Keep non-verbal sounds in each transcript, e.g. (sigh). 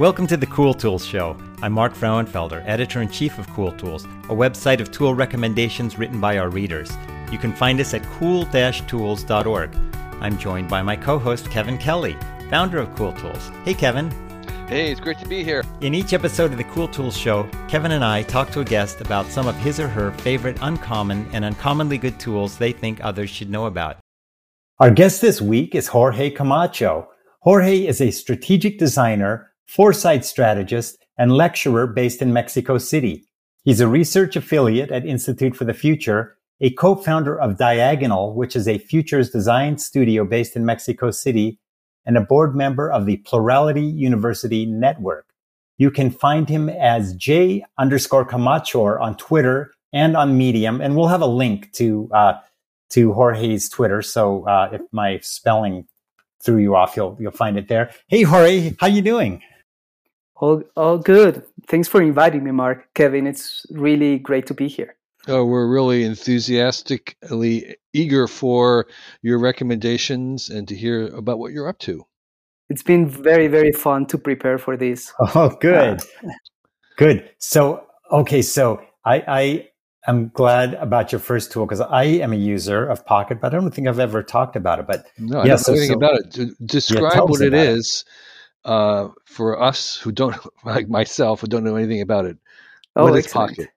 Welcome to the Cool Tools Show. I'm Mark Frauenfelder, editor in chief of Cool Tools, a website of tool recommendations written by our readers. You can find us at cool tools.org. I'm joined by my co host, Kevin Kelly, founder of Cool Tools. Hey, Kevin. Hey, it's great to be here. In each episode of the Cool Tools Show, Kevin and I talk to a guest about some of his or her favorite uncommon and uncommonly good tools they think others should know about. Our guest this week is Jorge Camacho. Jorge is a strategic designer foresight strategist, and lecturer based in Mexico City. He's a research affiliate at Institute for the Future, a co-founder of Diagonal, which is a futures design studio based in Mexico City, and a board member of the Plurality University Network. You can find him as J underscore Camacho on Twitter and on Medium, and we'll have a link to uh, to Jorge's Twitter. So uh, if my spelling threw you off, you'll you'll find it there. Hey Jorge, how you doing? All, all good. Thanks for inviting me, Mark. Kevin, it's really great to be here. Oh, we're really enthusiastically eager for your recommendations and to hear about what you're up to. It's been very, very fun to prepare for this. (laughs) Oh, good. (laughs) Good. So, okay, so I, I am glad about your first tool because I am a user of Pocket, but I don't think I've ever talked about it. But no, I don't know anything so, about it. Describe yeah, what it is. It uh, for us who don't, (laughs) like myself, who don't know anything about it. Oh, what is excellent. Pocket?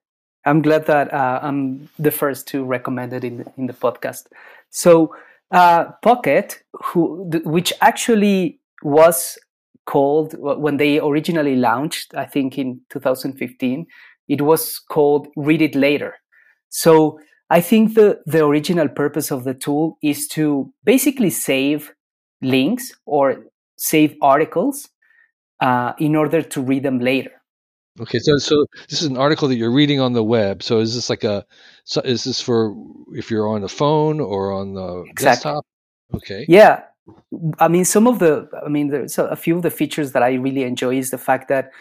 I'm glad that uh, I'm the first to recommend it in the, in the podcast. So, uh, Pocket, who, which actually was called when they originally launched, I think in 2015, it was called Read It Later. So, I think the, the original purpose of the tool is to basically save links or save articles uh, in order to read them later. Okay, so so this is an article that you're reading on the web. So is this like a so is this for if you're on the phone or on the exactly. desktop? Okay. Yeah, I mean some of the I mean there's a few of the features that I really enjoy is the fact that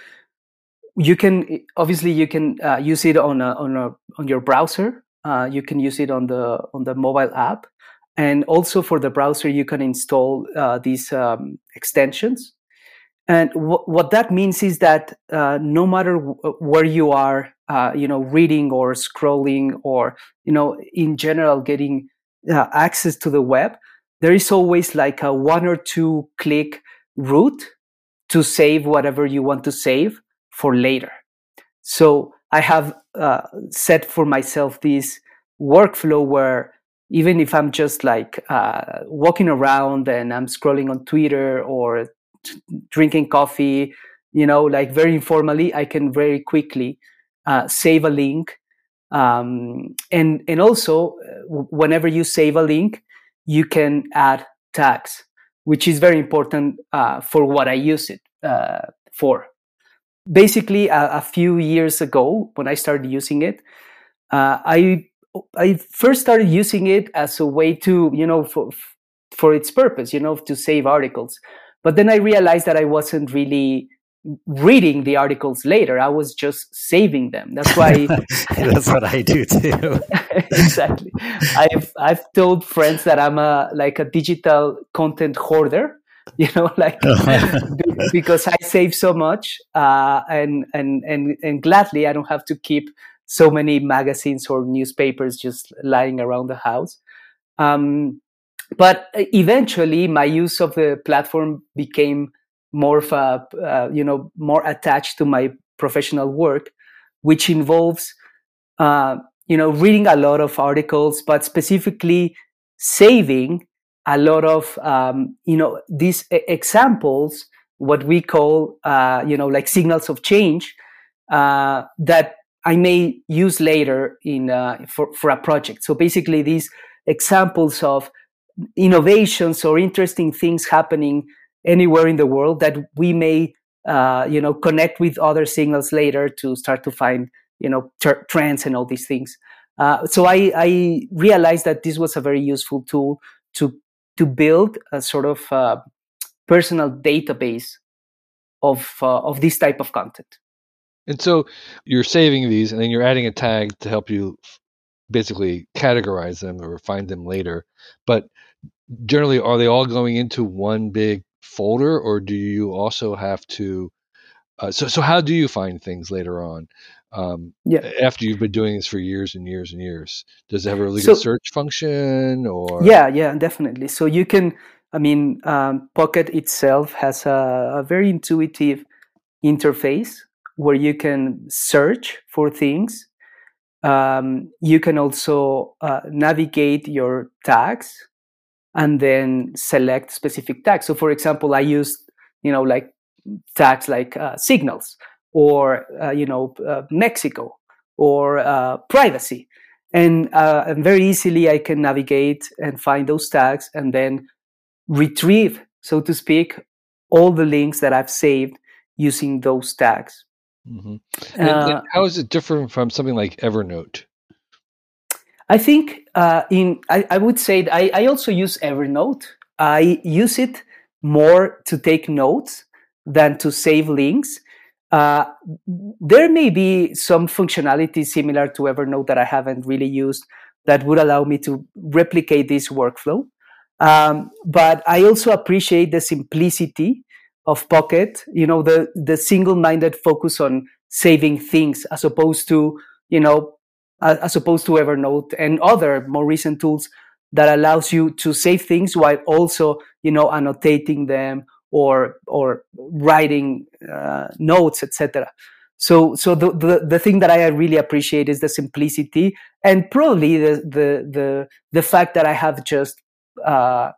you can obviously you can uh, use it on a, on a on your browser. Uh, you can use it on the on the mobile app, and also for the browser, you can install uh, these um, extensions. And w- what that means is that uh, no matter w- where you are, uh, you know, reading or scrolling or, you know, in general, getting uh, access to the web, there is always like a one or two click route to save whatever you want to save for later. So I have uh, set for myself this workflow where even if I'm just like uh, walking around and I'm scrolling on Twitter or t- drinking coffee, you know, like very informally, I can very quickly uh, save a link. Um, and and also, uh, whenever you save a link, you can add tags, which is very important uh, for what I use it uh, for. Basically, a, a, few years ago, when I started using it, uh, I I first started using it as a way to, you know, for, for its purpose, you know, to save articles. But then I realized that I wasn't really reading the articles later. I was just saving them. That's why. (laughs) That's what I do too. (laughs) exactly. I've I've told friends that I'm a like a digital content hoarder. (laughs) You know, like because I save so much, uh, and and and and gladly I don't have to keep so many magazines or newspapers just lying around the house. Um, but eventually, my use of the platform became more of a, uh, you know, more attached to my professional work, which involves, uh, you know, reading a lot of articles, but specifically saving a lot of, um, you know, these examples, what we call, uh, you know, like signals of change, uh, that I may use later in uh, for for a project. So basically, these examples of innovations or interesting things happening anywhere in the world that we may uh, you know connect with other signals later to start to find you know ter- trends and all these things. Uh, so I, I realized that this was a very useful tool to to build a sort of uh, personal database of uh, of this type of content. And so you're saving these and then you're adding a tag to help you basically categorize them or find them later. But generally, are they all going into one big folder or do you also have to uh, so so how do you find things later on? Um, yeah. After you've been doing this for years and years and years, does it have a really so, good search function? Or yeah, yeah, definitely. So you can. I mean, um, Pocket itself has a, a very intuitive interface where you can search for things. Um, you can also uh, navigate your tags and then select specific tags. So, for example, I used, you know, like tags like uh, signals or, uh, you know, uh, Mexico or uh, privacy. And, uh, and very easily I can navigate and find those tags and then retrieve, so to speak, all the links that I've saved using those tags. Mm-hmm. Uh, how is it different from something like Evernote? I think uh, in I, I, would say I, I also use Evernote. I use it more to take notes than to save links. Uh, there may be some functionality similar to Evernote that I haven't really used that would allow me to replicate this workflow. Um, but I also appreciate the simplicity of Pocket, you know, the, the single-minded focus on saving things as opposed to, you know, as opposed to Evernote and other more recent tools that allows you to save things while also, you know, annotating them or or writing uh, notes, etc. So so the, the the thing that I really appreciate is the simplicity and probably the the the the fact that I have just uh,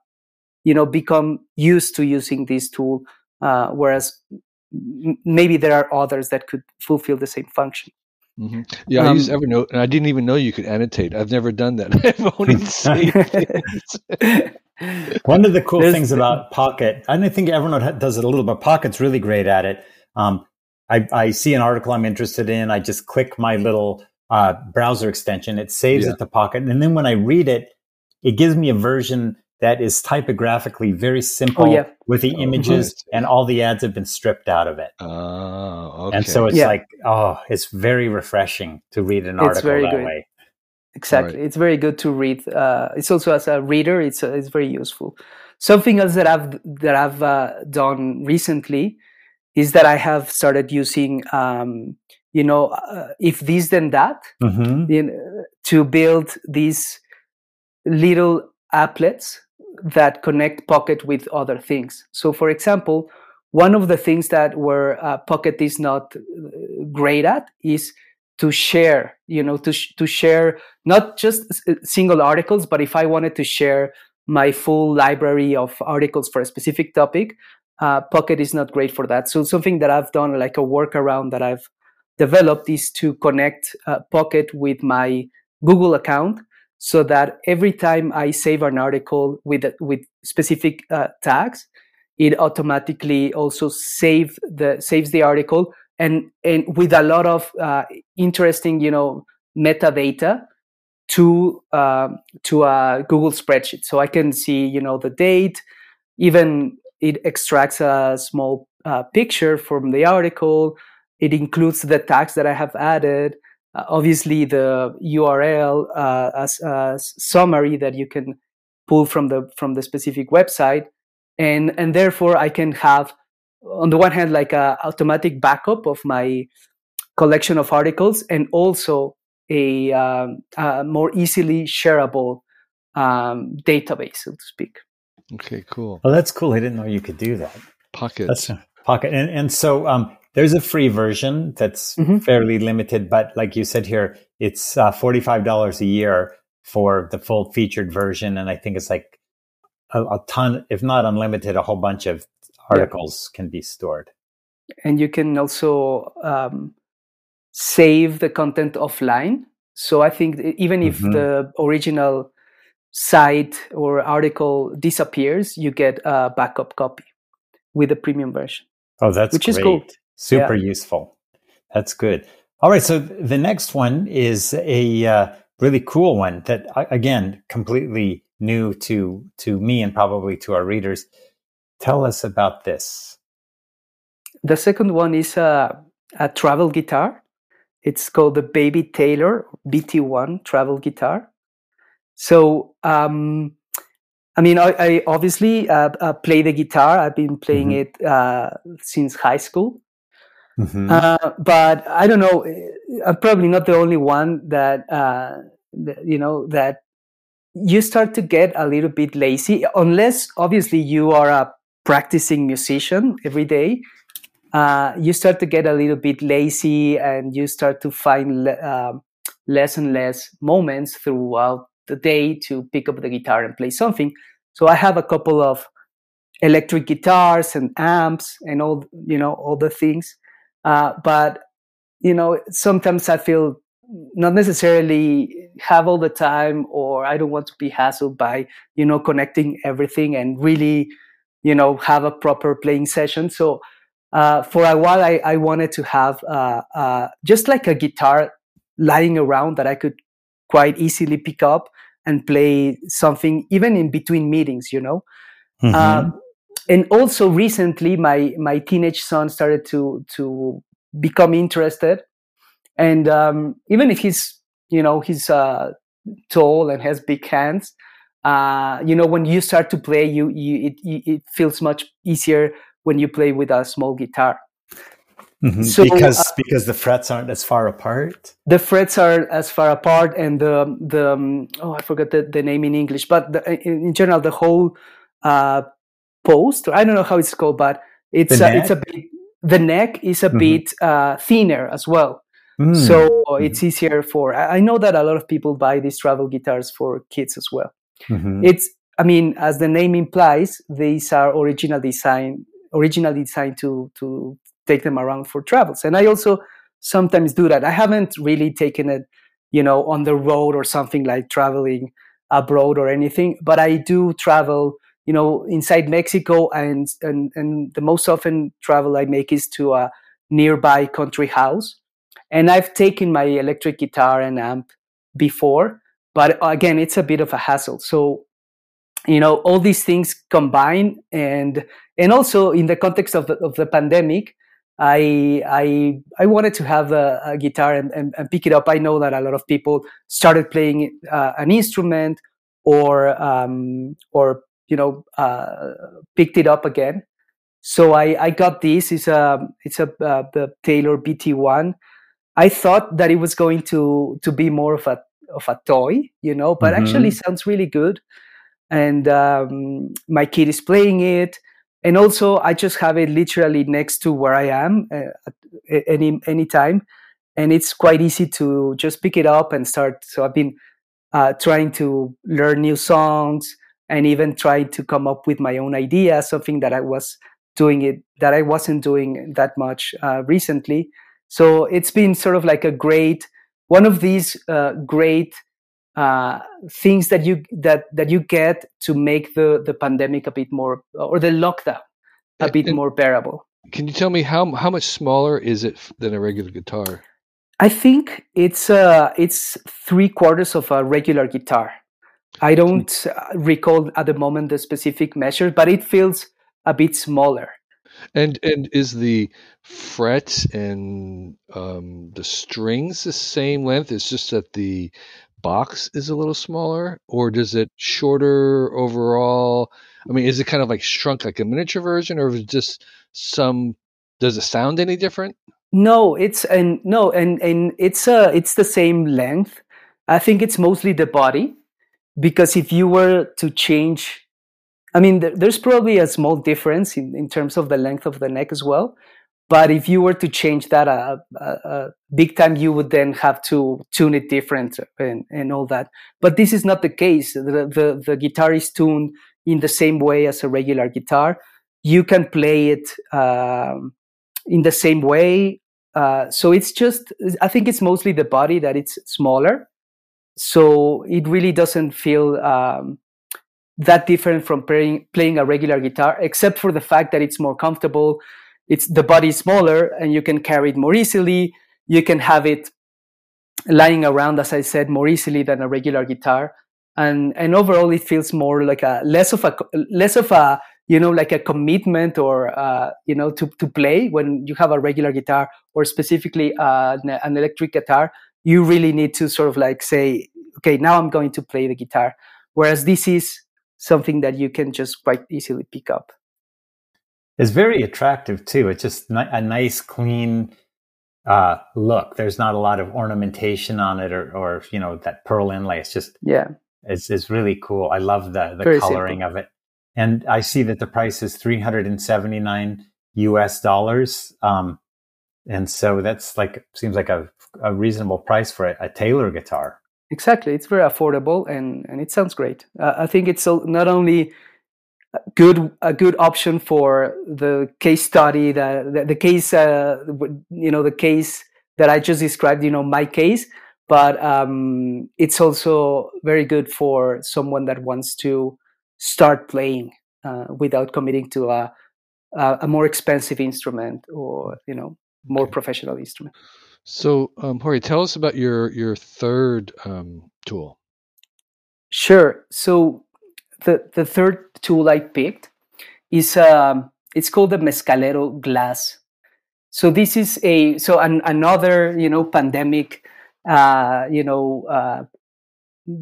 you know become used to using this tool uh, whereas maybe there are others that could fulfill the same function. Mm-hmm. Yeah, um, I use Evernote, and I didn't even know you could annotate. I've never done that. (laughs) I've only (laughs) saved things. One of the cool There's, things about Pocket, I think Evernote does it a little, but Pocket's really great at it. Um, I, I, see an article I'm interested in. I just click my little uh, browser extension. It saves yeah. it to Pocket, and then when I read it, it gives me a version that is typographically very simple oh, yeah. with the images oh, and all the ads have been stripped out of it. Oh, okay. And so it's yeah. like, oh, it's very refreshing to read an article that good. way. Exactly. Right. It's very good to read. Uh, it's also as a reader, it's, uh, it's very useful. Something else that I've, that I've uh, done recently is that I have started using, um, you know, uh, if this then that, mm-hmm. you know, to build these little applets that connect Pocket with other things. So, for example, one of the things that where uh, Pocket is not uh, great at is to share. You know, to sh- to share not just uh, single articles, but if I wanted to share my full library of articles for a specific topic, uh, Pocket is not great for that. So, something that I've done, like a workaround that I've developed, is to connect uh, Pocket with my Google account so that every time I save an article with with specific uh, tags, it automatically also save the saves the article and and with a lot of uh, interesting you know metadata to uh, to a Google spreadsheet. So I can see you know the date, even it extracts a small uh, picture from the article. It includes the tags that I have added uh, obviously the URL uh, as a summary that you can pull from the from the specific website, and and therefore I can have on the one hand like a automatic backup of my collection of articles and also a, um, a more easily shareable um, database, so to speak. Okay, cool. Well, that's cool. I didn't know you could do that. Pocket. That's pocket. And and so um, there's a free version that's mm-hmm. fairly limited, but like you said here, it's uh, $45 a year for the full featured version. And I think it's like a, a ton, if not unlimited, a whole bunch of articles yeah. can be stored. And you can also um, save the content offline. So I think even if mm-hmm. the original site or article disappears, you get a backup copy with the premium version. Oh, that's which great. is cool. Super yeah. useful. That's good. All right. So the next one is a uh, really cool one that, again, completely new to to me and probably to our readers. Tell us about this. The second one is a, a travel guitar. It's called the Baby Taylor BT1 travel guitar. So, um, I mean, I, I obviously uh, uh, play the guitar. I've been playing mm-hmm. it uh, since high school. Mm-hmm. Uh, but I don't know. I'm probably not the only one that, uh, that you know that you start to get a little bit lazy unless obviously you are a practicing musician every day uh, you start to get a little bit lazy and you start to find le- uh, less and less moments throughout the day to pick up the guitar and play something so i have a couple of electric guitars and amps and all you know all the things uh, but you know sometimes i feel not necessarily have all the time or i don't want to be hassled by you know connecting everything and really you know have a proper playing session so uh, for a while I, I wanted to have uh, uh, just like a guitar lying around that i could quite easily pick up and play something even in between meetings you know mm-hmm. Um, and also recently my my teenage son started to to become interested. And um, even if he's you know he's uh, tall and has big hands uh, you know when you start to play you, you it, it feels much easier when you play with a small guitar. Mm-hmm. so, because uh, because the frets aren't as far apart? The frets are as far apart and the the um, oh i forgot the, the name in english but the, in general the whole uh, post i don't know how it's called but it's a, it's a bit the neck is a mm-hmm. bit uh, thinner as well Mm. So mm-hmm. it's easier for. I know that a lot of people buy these travel guitars for kids as well. Mm-hmm. It's, I mean, as the name implies, these are original design, originally designed to to take them around for travels. And I also sometimes do that. I haven't really taken it, you know, on the road or something like traveling abroad or anything, but I do travel you know inside mexico and and and the most often travel i make is to a nearby country house and I've taken my electric guitar and amp before, but again, it's a bit of a hassle. So, you know, all these things combine, and and also in the context of the, of the pandemic, I I I wanted to have a, a guitar and, and, and, pick it up. I know that a lot of people started playing uh, an instrument or um, or you know uh, picked it up again. So I, I got this. It's a it's a uh, the Taylor BT one I thought that it was going to to be more of a of a toy, you know, but mm-hmm. actually sounds really good. And um, my kid is playing it, and also I just have it literally next to where I am uh, at any any time, and it's quite easy to just pick it up and start. So I've been uh, trying to learn new songs and even tried to come up with my own idea, something that I was doing it that I wasn't doing that much uh, recently so it's been sort of like a great one of these uh, great uh, things that you that that you get to make the the pandemic a bit more or the lockdown a bit and more bearable. Can you tell me how how much smaller is it than a regular guitar? I think it's uh it's three quarters of a regular guitar. I don't recall at the moment the specific measure, but it feels a bit smaller. And and is the fret and um, the strings the same length? It's just that the box is a little smaller, or does it shorter overall? I mean, is it kind of like shrunk like a miniature version, or is it just some? Does it sound any different? No, it's and no, and and it's uh it's the same length. I think it's mostly the body, because if you were to change I mean, there's probably a small difference in, in terms of the length of the neck as well. But if you were to change that a, a, a, big time, you would then have to tune it different and, and all that. But this is not the case. The, the, the guitar is tuned in the same way as a regular guitar. You can play it um, in the same way. Uh, so it's just, I think it's mostly the body that it's smaller. So it really doesn't feel um, that different from playing, playing a regular guitar, except for the fact that it's more comfortable. It's the body smaller and you can carry it more easily. You can have it lying around, as I said, more easily than a regular guitar. And, and overall, it feels more like a less of a, less of a, you know, like a commitment or, uh, you know, to, to play when you have a regular guitar or specifically uh, an electric guitar. You really need to sort of like say, okay, now I'm going to play the guitar. Whereas this is something that you can just quite easily pick up. It's very attractive too. It's just a nice, clean uh, look. There's not a lot of ornamentation on it, or, or you know that pearl inlay. It's just yeah, it's it's really cool. I love the the coloring simple. of it, and I see that the price is three hundred and seventy nine U.S. dollars. Um, and so that's like seems like a, a reasonable price for a, a Taylor guitar. Exactly, it's very affordable and and it sounds great. Uh, I think it's not only good a good option for the case study that the, the, case uh, you know the case that I just described. You know my case, but um, it's also very good for someone that wants to start playing uh, without committing to a, a more expensive instrument or you know more professional instrument. So, um, Jorge, tell us about your your third um, tool. Sure. So, the the third tool I picked is um, it's called the Mezcalero glass. So this is a so an, another you know pandemic uh, you know uh,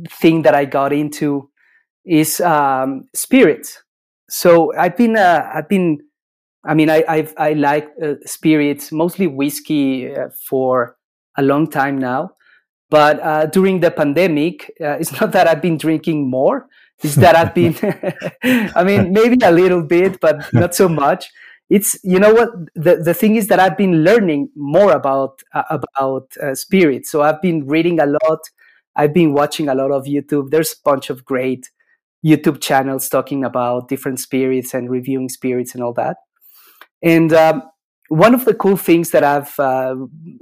thing that I got into is um, spirits. So I've been uh, I've been I mean, I I've, i like uh, spirits, mostly whiskey, uh, for a long time now. But uh, during the pandemic, uh, (laughs) it's not that I've been drinking more; it's that I've been, (laughs) I mean, (laughs) maybe a little bit, but not so much. It's you know what the the thing is that I've been learning more about uh, about uh, spirits. So I've been reading a lot. I've been watching a lot of YouTube. There's a bunch of great YouTube channels talking about different spirits and reviewing spirits and all that. And um, one of the cool things that I've uh,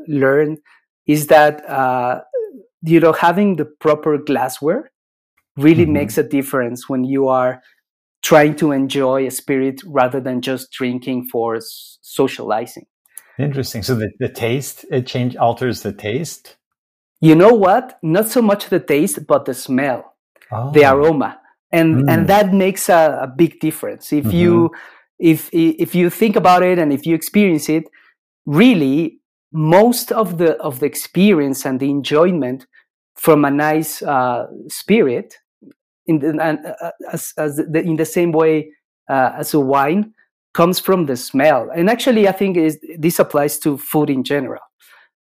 learned is that uh, you know having the proper glassware really mm-hmm. makes a difference when you are trying to enjoy a spirit rather than just drinking for s- socializing. Interesting. So the, the taste it change alters the taste. You know what? Not so much the taste, but the smell, oh. the aroma, and mm. and that makes a, a big difference. If mm-hmm. you if if you think about it and if you experience it really most of the of the experience and the enjoyment from a nice uh, spirit in the, uh, as, as the, in the same way uh, as a wine comes from the smell. And actually i think is, this applies to food in general.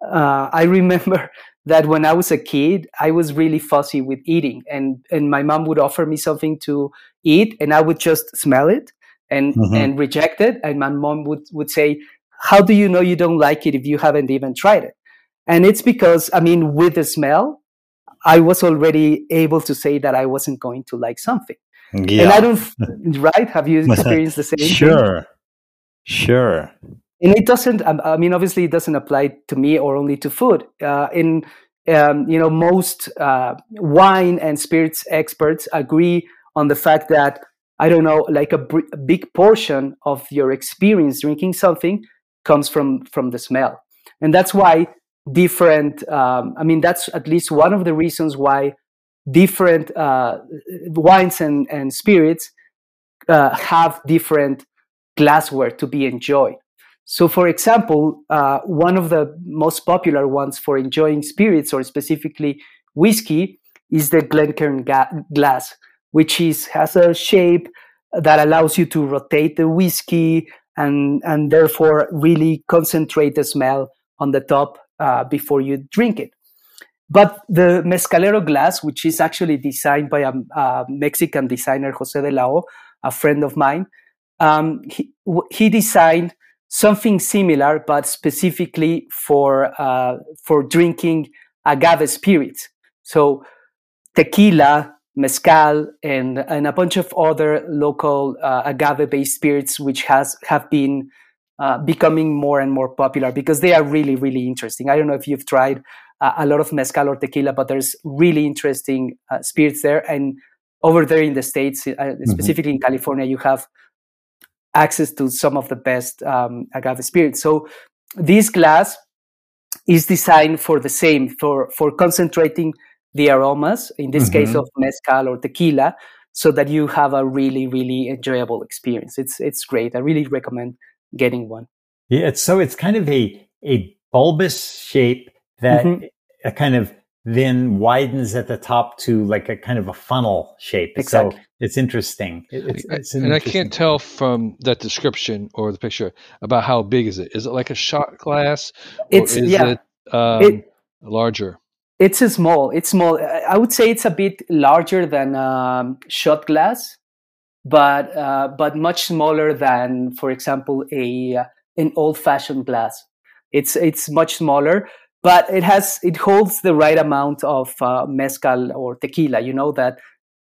Uh, i (laughs) remember that when i was a kid i was really fussy with eating and and my mom would offer me something to eat and i would just smell it and mm-hmm. and reject it and my mom would would say how do you know you don't like it if you haven't even tried it and it's because i mean with the smell i was already able to say that i wasn't going to like something yeah. and i don't (laughs) right have you experienced the same sure thing? sure and it doesn't i mean obviously it doesn't apply to me or only to food uh, in um, you know most uh, wine and spirits experts agree on the fact that I don't know, like a, big portion of your experience drinking something comes from from the smell, and that's why different. Um, I mean, that's at least one of the reasons why different uh, wines and and spirits uh, have different glassware to be enjoyed. So, for example, uh, one of the most popular ones for enjoying spirits, or specifically whiskey, is the Glencairn ga- glass which is has a shape that allows you to rotate the whiskey and and therefore really concentrate the smell on the top uh, before you drink it. But the mezcalero glass, which is actually designed by a, a Mexican designer, Jose de la O, a friend of mine, um, he, he designed something similar, but specifically for uh, for drinking agave spirits. So tequila, mezcal and and a bunch of other local uh, agave based spirits which has have been uh, becoming more and more popular because they are really really interesting. I don't know if you've tried uh, a lot of mezcal or tequila but there's really interesting uh, spirits there. And over there in the states uh, mm-hmm. specifically in california you have access to some of the best um, agave spirits. So this glass is designed for the same for for concentrating the aromas, in this mm-hmm. case of mezcal or tequila, so that you have a really, really enjoyable experience. It's it's great. I really recommend getting one. Yeah, it's so it's kind of a a bulbous shape that mm-hmm. a kind of then widens at the top to like a kind of a funnel shape. Exactly. So it's interesting. It's, it's an and interesting I can't tell from that description or the picture about how big is it. Is it like a shot glass? It's yeah. It, um, it, larger? It's small. It's small. I would say it's a bit larger than um, shot glass, but uh, but much smaller than, for example, a an old fashioned glass. It's it's much smaller, but it has it holds the right amount of uh, mezcal or tequila. You know that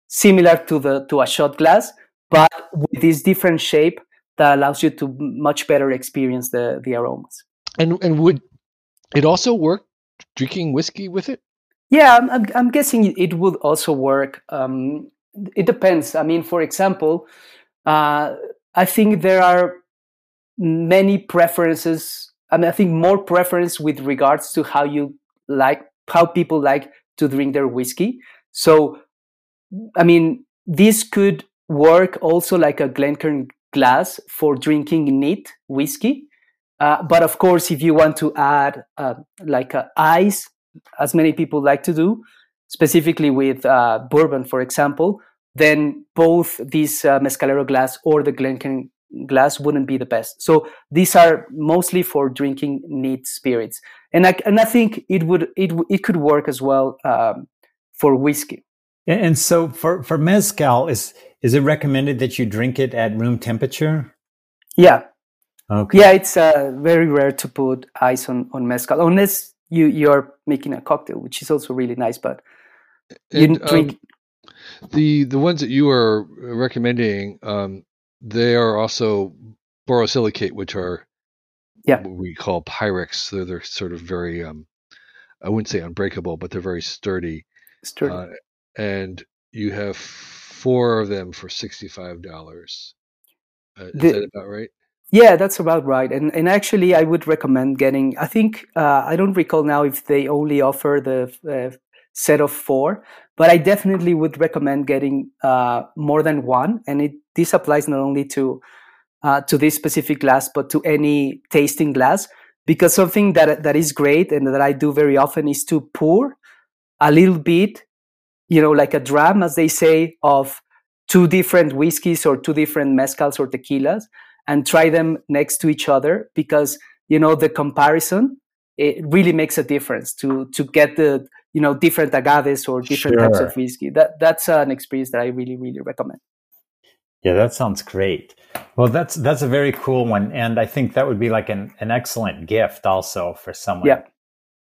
similar to the to a shot glass, but with this different shape that allows you to much better experience the the aromas. And and would it also work drinking whiskey with it? Yeah, I'm, I'm, guessing it would also work. Um, it depends. I mean, for example, uh, I think there are many preferences. I mean, I think more preference with regards to how you like, how people like to drink their whiskey. So, I mean, this could work also like a Glencairn glass for drinking neat whiskey. Uh, but of course, if you want to add uh, like uh, ice, as many people like to do, specifically with uh, bourbon, for example, then both this uh, Mezcalero glass or the Glencairn glass wouldn't be the best. So these are mostly for drinking neat spirits, and I, and I think it would it it could work as well um, for whiskey. And so for for mezcal, is is it recommended that you drink it at room temperature? Yeah, Okay. Yeah, it's uh, very rare to put ice on, on mezcal unless you you're making a cocktail, which is also really nice. But you and, drink um, the the ones that you are recommending. Um, they are also borosilicate, which are yeah what we call Pyrex. They're they're sort of very um, I wouldn't say unbreakable, but they're very sturdy. Sturdy. Uh, and you have four of them for sixty five dollars. Uh, is the, that about right? Yeah, that's about right. And and actually, I would recommend getting. I think uh, I don't recall now if they only offer the uh, set of four, but I definitely would recommend getting uh, more than one. And it this applies not only to uh, to this specific glass, but to any tasting glass. Because something that that is great and that I do very often is to pour a little bit, you know, like a dram, as they say, of two different whiskeys or two different mezcals or tequilas and try them next to each other because you know the comparison it really makes a difference to to get the you know different agaves or different sure. types of whiskey that that's an experience that i really really recommend. Yeah that sounds great. Well that's that's a very cool one and i think that would be like an, an excellent gift also for someone yeah.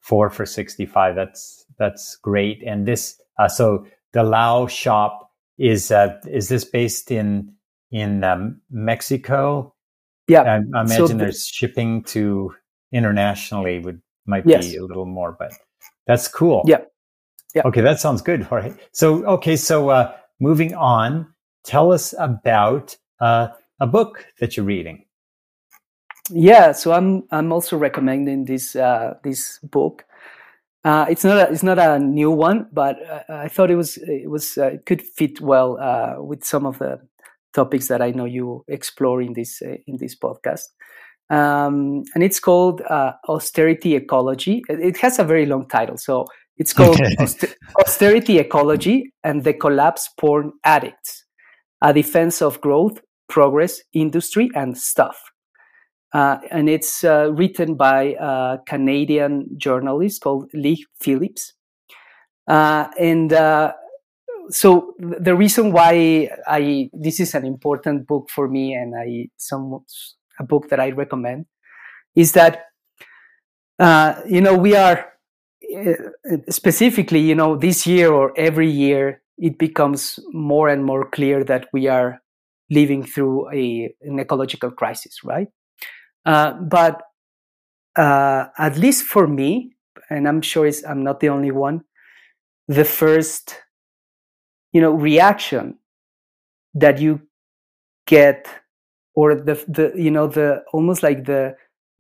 four for 65 that's that's great. And this uh, so the lao shop is uh, is this based in in um, mexico yeah, I, I imagine so there's shipping to internationally would might yes. be a little more, but that's cool. Yeah. Yeah. Okay, that sounds good, All right. So, okay, so uh, moving on, tell us about uh, a book that you're reading. Yeah, so I'm I'm also recommending this uh, this book. Uh, it's not a, it's not a new one, but uh, I thought it was it was uh, it could fit well uh, with some of the topics that I know you explore in this uh, in this podcast. Um, and it's called uh, Austerity Ecology. It has a very long title, so it's (laughs) called okay. Auster- Austerity Ecology and the Collapse Porn Addicts: A Defense of Growth, Progress, Industry, and Stuff. Uh, and it's uh, written by a Canadian journalist called Leigh Phillips. Uh, and uh, so the reason why I this is an important book for me and I some a book that I recommend is that uh, you know we are uh, specifically you know this year or every year it becomes more and more clear that we are living through a an ecological crisis right? Uh, but uh, at least for me and I'm sure I'm not the only one the first you know reaction that you get or the the you know the almost like the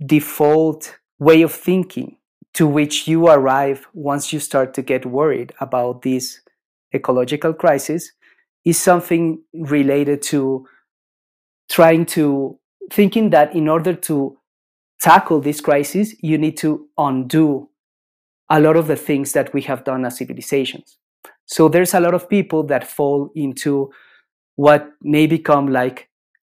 default way of thinking to which you arrive once you start to get worried about this ecological crisis is something related to trying to thinking that in order to tackle this crisis you need to undo a lot of the things that we have done as civilizations. So there's a lot of people that fall into what may become like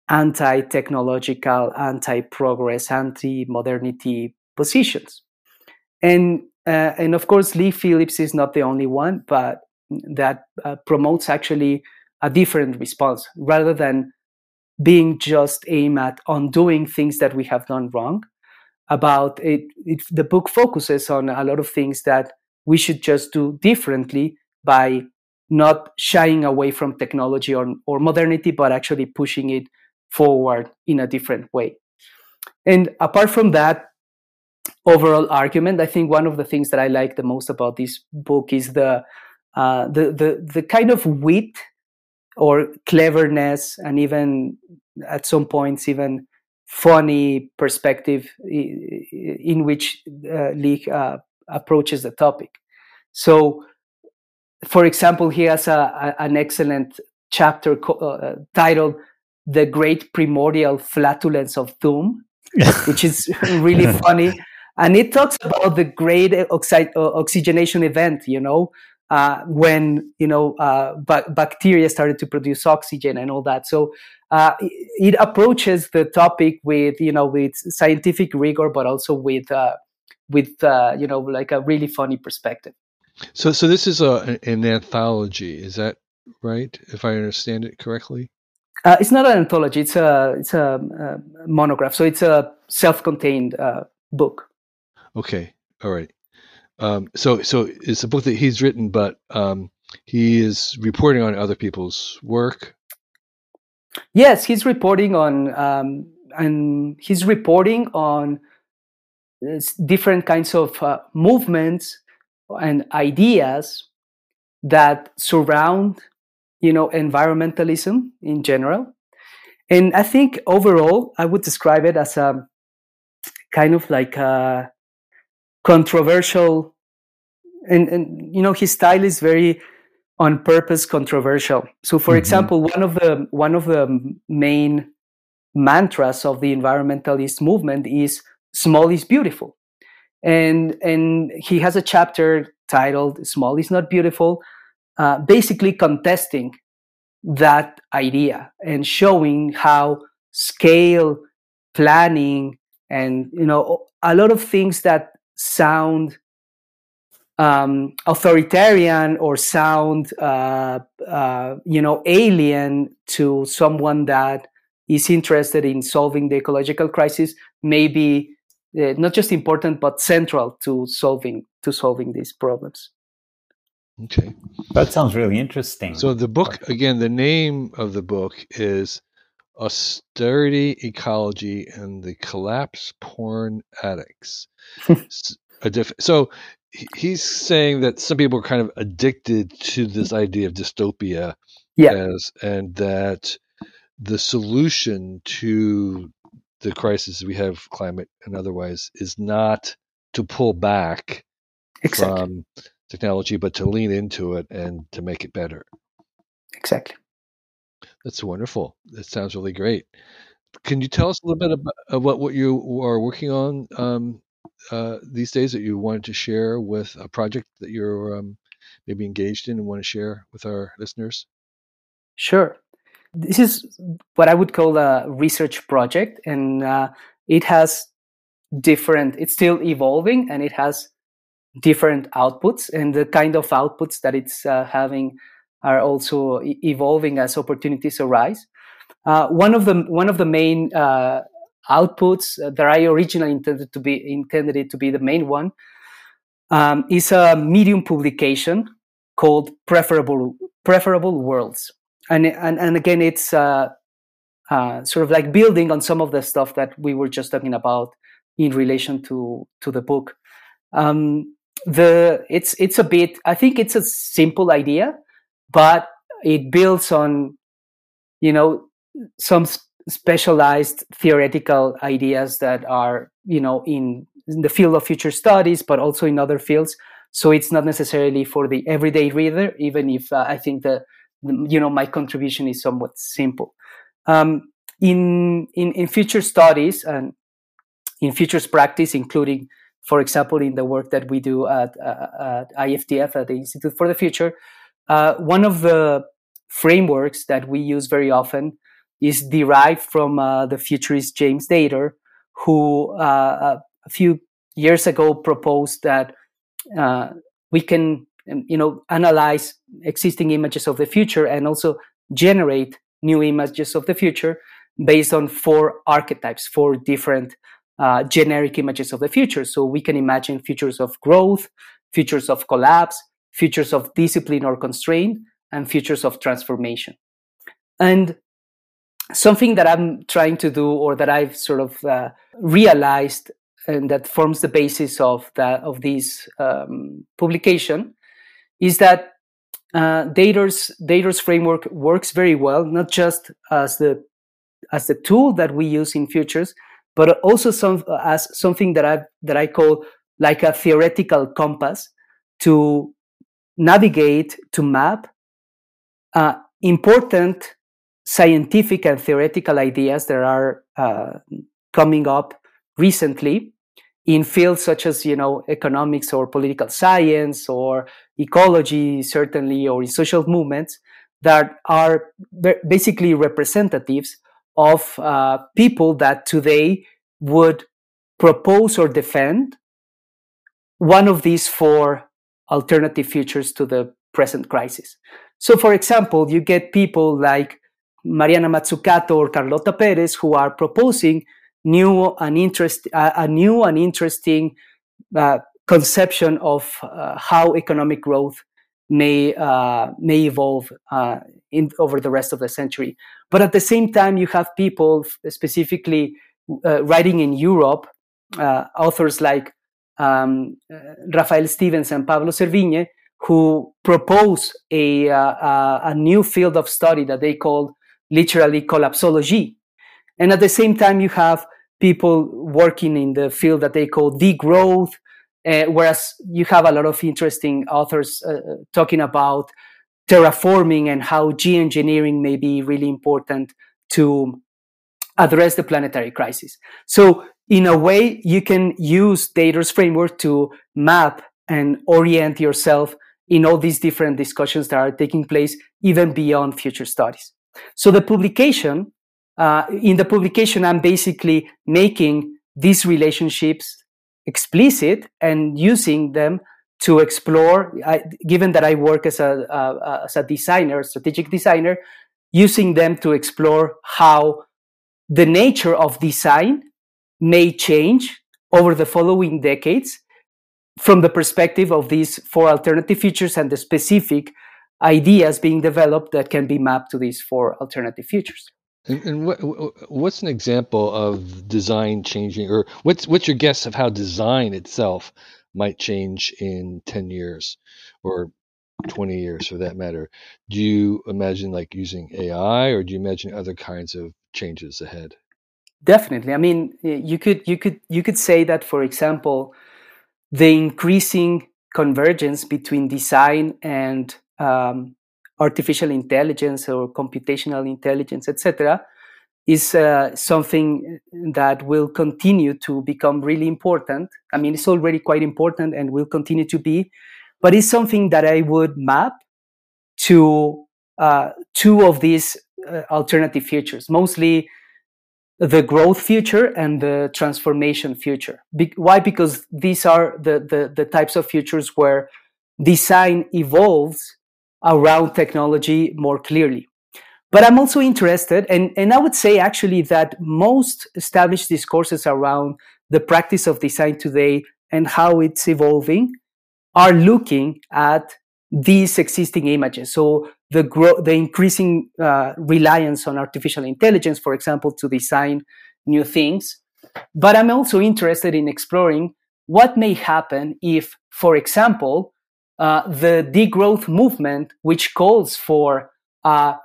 anti-technological, anti-progress, anti-modernity positions. And uh, and of course, Leigh Phillips is not the only one, but that uh, promotes actually a different response rather than being just aimed at undoing things that we have done wrong. About it, it, the book focuses on a lot of things that we should just do differently by not shying away from technology or, or modernity, but actually pushing it forward in a different way. And apart from that overall argument, I think one of the things that I like the most about this book is the uh, the, the the kind of wit or cleverness, and even at some points even funny perspective in which uh, Leigh uh, approaches the topic. So, for example, he has a, a, an excellent chapter co- uh, titled the great primordial flatulence of doom, (laughs) which is really funny. And it talks about the great oxi- uh, oxygenation event, you know, uh, when, you know, uh, ba- bacteria started to produce oxygen and all that. So uh, it, approaches the topic with, you know, with scientific rigor, but also with, uh, with, uh, you know, like a really funny perspective. So, so this is a, an anthology, is that right? If I understand it correctly? Uh, it's not an anthology. It's a it's a, a monograph. So it's a self-contained uh, book. Okay. All right. Um, so so it's a book that he's written, but um, he is reporting on other people's work. Yes, he's reporting on um, and he's reporting on different kinds of uh, movements and ideas that surround you know, environmentalism in general. And I think overall, I would describe it as a kind of like a controversial, and, and you know, his style is very on purpose controversial. So, for mm-hmm. example, one of the one of the main mantras of the environmentalist movement is "small is beautiful," and and he has a chapter titled "Small is not beautiful," Uh, basically contesting that idea and showing how scale planning and you know a lot of things that sound um, authoritarian or sound uh, uh, you know alien to someone that is interested in solving the ecological crisis may be uh, not just important but central to solving to solving these problems Okay. That sounds really interesting. So the book again, the name of the book is Austerity, Ecology, and the Collapse Porn Addicts. (laughs) so he's saying that some people are kind of addicted to this idea of dystopia, yeah. as, and that the solution to the crisis we have, climate and otherwise, is not to pull back exactly. from technology, but to lean into it and to make it better. Exactly. That's wonderful. That sounds really great. Can you tell us a little bit about what, what you are working on um, uh, these days that you wanted to share with a project that you're um, maybe engaged in and want to share with our listeners? Sure. This is what I would call a research project, and uh, it has different, it's still evolving and it has different outputs and the kind of outputs that it's uh, having are also evolving as opportunities arise. Uh, one of the one of the main uh, outputs that I originally intended to be intended it to be the main one um, is a medium publication called Preferable Preferable Worlds, and and and again it's uh, uh, sort of like building on some of the stuff that we were just talking about in relation to to the book. Um, the it's it's a bit i think it's a simple idea but it builds on you know some specialized theoretical ideas that are you know in, in, the field of future studies but also in other fields so it's not necessarily for the everyday reader even if uh, i think the, you know my contribution is somewhat simple. Um, in, in in future studies and in futures practice including for example, in the work that we do at, uh, at IFTF, at the Institute for the Future, uh, one of the frameworks that we use very often is derived from uh, the futurist James Dator, who uh, a few years ago proposed that uh, we can, you know, analyze existing images of the future and also generate new images of the future based on four archetypes, four different uh, generic images of the future. So we can imagine futures of growth, futures of collapse, futures of discipline or constraint, and futures of transformation. And something that I'm trying to do, or that I've sort of uh, realized, and that forms the basis of that of this um, publication, is that uh, Dator's Dator's framework works very well, not just as the as the tool that we use in futures, but also some as something that I that I call like a theoretical compass to navigate to map uh, important scientific and theoretical ideas that are uh, coming up recently in fields such as you know economics or political science or ecology certainly or in social movements that are basically representatives of uh, people that today would propose or defend one of these four alternative futures to the present crisis. So, for example, you get people like Mariana Mazzucato or Carlota Perez who are proposing new and interest, uh, a new and interesting uh, conception of uh, how economic growth may uh, may evolve uh, in over the rest of the century. But at the same time, you have people specifically uh, writing in Europe, authors like um, Rafael Stevens and Pablo Servigne, who propose a, a, a new field of study that they call literally collapsology. And at the same time, you have people working in the field that they call degrowth, uh, whereas you have a lot of interesting authors uh, talking about terraforming and how geoengineering may be really important to address the planetary crisis. So, in a way, you can use Dator's framework to map and orient yourself in all these different discussions that are taking place, even beyond future studies. So the publication, uh, in the publication, I'm basically making these relationships explicit and using them to explore. I, given that I work as a, as a designer, strategic designer, using them to explore how the nature of design may change over the following decades from the perspective of these four alternative futures and the specific ideas being developed that can be mapped to these four alternative futures. And, and what, what's an example of design changing, or what's what's your guess of how design itself might change in ten years, or 20 years for that matter? Do you imagine like using ai or do you imagine other kinds of changes ahead? Definitely. I mean you could you could you could say that for example the increasing convergence between design and um, artificial intelligence or computational intelligence, etc., is uh, something that will continue to become really important. I mean, it's already quite important and will continue to be, but it's something that I would map to uh, two of these uh, alternative futures, mostly the growth future and the transformation future. Be- why? Because these are the, the, the types of futures where design evolves around technology more clearly. But I'm also interested, and, and I would say actually that most established discourses around the practice of design today and how it's evolving are looking at these existing images. So the gro- the increasing uh, reliance on artificial intelligence, for example, to design new things. But I'm also interested in exploring what may happen if, for example, uh, the degrowth movement, which calls for a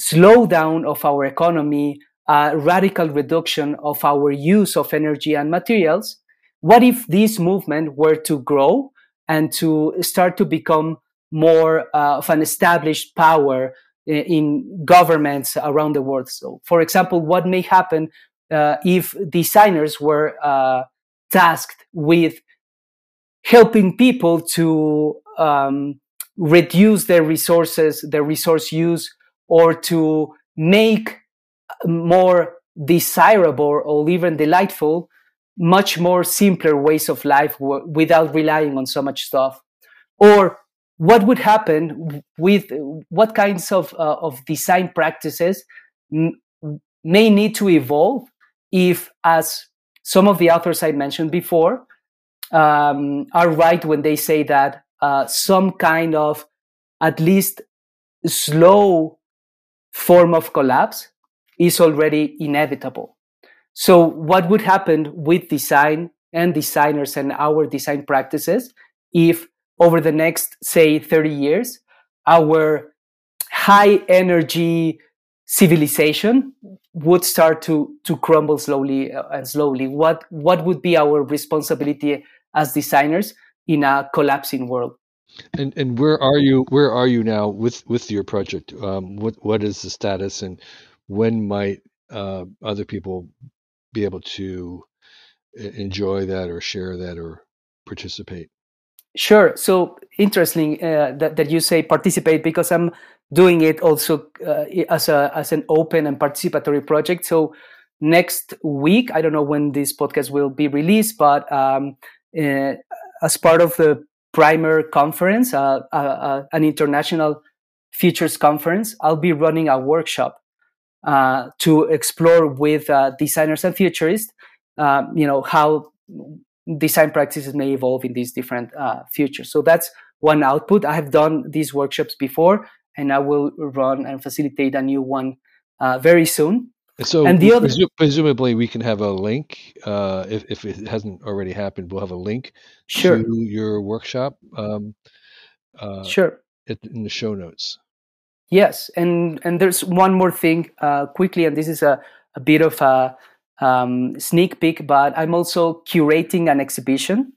slowdown of our economy, a radical reduction of our use of energy and materials, what if this movement were to grow and to start to become more uh, of an established power in, in governments around the world? So, for example, what may happen uh, if designers were uh, tasked with helping people to um, reduce their resources, their resource use, or to make more desirable or even delightful, much more simpler ways of life w- without relying on so much stuff. Or what would happen with what kinds of, uh, of design practices m- may need to evolve if, as some of the authors I mentioned before, um, are right when they say that uh, some kind of at least slow form of collapse is already inevitable. So, what would happen with design and designers and our design practices if over the next, say, 30 years, our high energy civilization would start to, to crumble slowly uh, and slowly? What, what would be our responsibility as designers in a collapsing world? And and where are you? Where are you now with with your project? Um, what what is the status, and when might uh, other people be able to enjoy that, or share that, or participate? Sure. So interesting uh, that that you say participate because I'm doing it also uh, as a as an open and participatory project. So next week, I don't know when this podcast will be released, but um, as part of the primer conference, uh, uh, uh, an international futures conference, I'll be running a workshop uh, to explore with uh, designers and futurists, um, you know, how design practices may evolve in these different uh, futures. So that's one output. I have done these workshops before, and I will run and facilitate a new one very soon. So, and the other, presumably, we can have a link uh, if if it hasn't already happened. We'll have a link sure. to your workshop. Um, uh, sure. in the show notes. Yes, and and there's one more thing uh, quickly, and this is a, a bit of a um, sneak peek, but I'm also curating an exhibition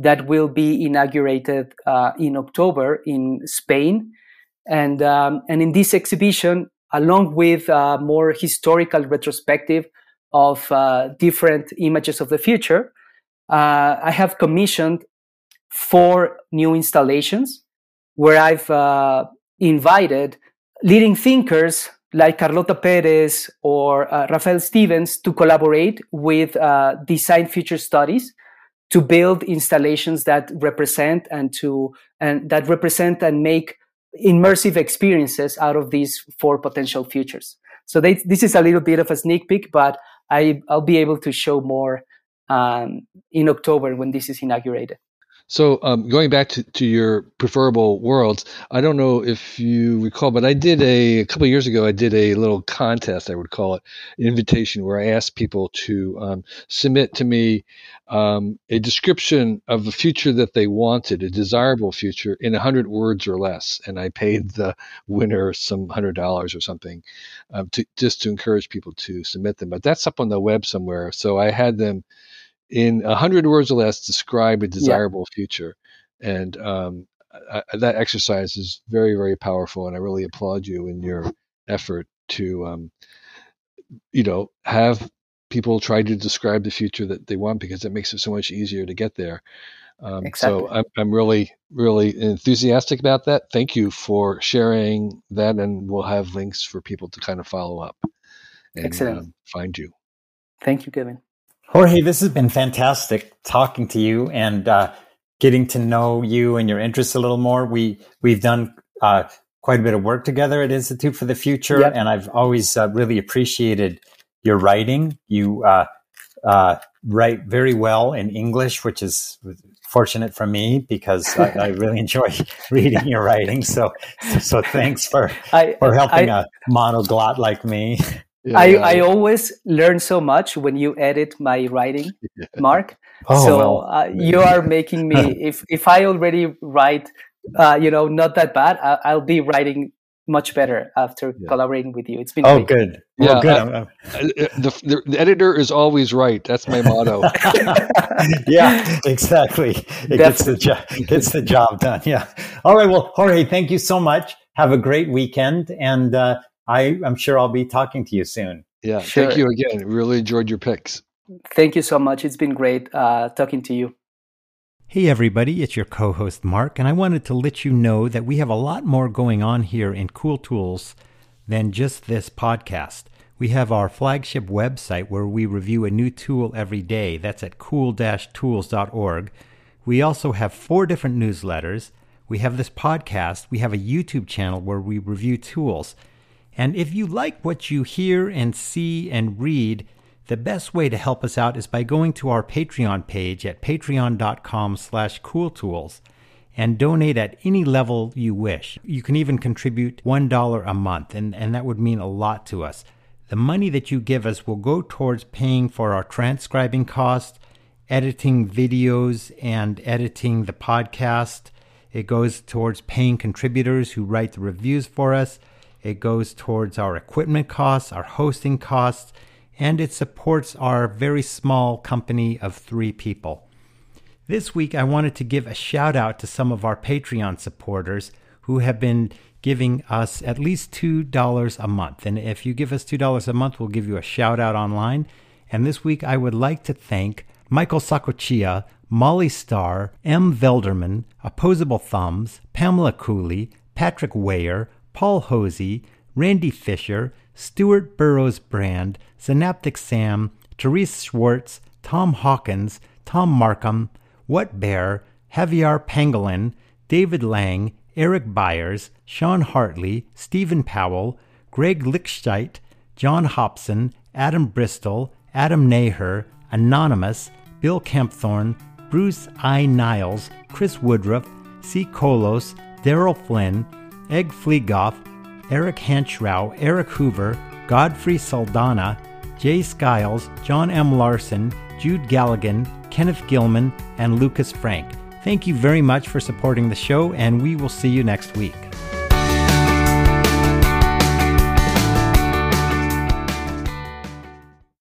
that will be inaugurated uh, in October in Spain, and um, and in this exhibition along with a more historical retrospective of uh, different images of the future, uh, I have commissioned four new installations where I've uh, invited leading thinkers like Carlota Perez or uh, Raphael Stevens to collaborate with uh, Design Future Studies to build installations that represent and to and that represent and make immersive experiences out of these four potential futures. So they, this is a little bit of a sneak peek, but I, I'll be able to show more um, in October when this is inaugurated. So um, going back to, to your preferable worlds, I don't know if you recall, but I did a, a couple years ago. I did a little contest, I would call it, invitation, where I asked people to um, submit to me um, a description of the future that they wanted, a desirable future, in hundred words or less, and I paid the winner some hundred dollars or something, um, to just to encourage people to submit them. But that's up on the web somewhere, so I had them in a hundred words or less describe a desirable yeah. future, and um, I, that exercise is very very powerful, and I really applaud you in your effort to um, you know have people try to describe the future that they want because it makes it so much easier to get there. Um, exactly. So I'm, I'm really, really enthusiastic about that. Thank you for sharing that, and we'll have links for people to kind of follow up and Excellent. Um, find you. Thank you, Kevin. Jorge, this has been fantastic talking to you and uh, getting to know you and your interests a little more. We we've done uh, quite a bit of work together at Institute for the Future, yep. and I've always uh, really appreciated your writing. You uh, uh, write very well in English, which is fortunate for me because I, I really enjoy (laughs) reading your writing. So, so thanks for I, for helping I, a monoglot like me. (laughs) Yeah, I, I always learn so much when you edit my writing, (laughs) yeah. Mark. Oh, so well. uh, you are making me. (laughs) if if I already write, uh, you know, not that bad, I, will be writing much better after yeah. collaborating with you. It's been oh great. good. Yeah, good. Uh, uh, the, the, the editor is always right. That's my motto. (laughs) yeah, exactly. It gets the job gets the job done. Yeah. All right. Well, Jorge, thank you so much. Have a great weekend, and uh, I, I'm sure I'll be talking to you soon. Yeah. Sure. Thank you again. Really enjoyed your picks. Thank you so much. It's been great uh, talking to you. Hey everybody, it's your co-host Mark, and I wanted to let you know that we have a lot more going on here in Cool Tools than just this podcast. We have our flagship website where we review a new tool every day. That's at cool-tools.org. We also have four different newsletters. We have this podcast. We have a YouTube channel where we review tools. And if you like what you hear and see and read, the best way to help us out is by going to our Patreon page at patreon.com slash cooltools and donate at any level you wish. You can even contribute $1 a month, and, and that would mean a lot to us. The money that you give us will go towards paying for our transcribing costs, editing videos, and editing the podcast. It goes towards paying contributors who write the reviews for us. It goes towards our equipment costs, our hosting costs, and it supports our very small company of three people. This week, I wanted to give a shout out to some of our Patreon supporters who have been giving us at least $2 a month. And if you give us $2 a month, we'll give you a shout out online. And this week, I would like to thank Michael Sakochia, Molly Starr, M. Velderman, Opposable Thumbs, Pamela Cooley, Patrick Weyer, Paul Hosey, Randy Fisher, Stuart Burrows Brand, Synaptic Sam, Therese Schwartz, Tom Hawkins, Tom Markham, What Bear, Javier Pangolin, David Lang, Eric Byers, Sean Hartley, Stephen Powell, Greg Lichtscheit, John Hobson, Adam Bristol, Adam Naher, Anonymous, Bill Kempthorne, Bruce I. Niles, Chris Woodruff, C. Kolos, Daryl Flynn, Egg Fleegoff, Eric Henschrau, Eric Hoover, Godfrey Saldana, Jay Skiles, John M. Larson, Jude Galligan, Kenneth Gilman, and Lucas Frank. Thank you very much for supporting the show, and we will see you next week.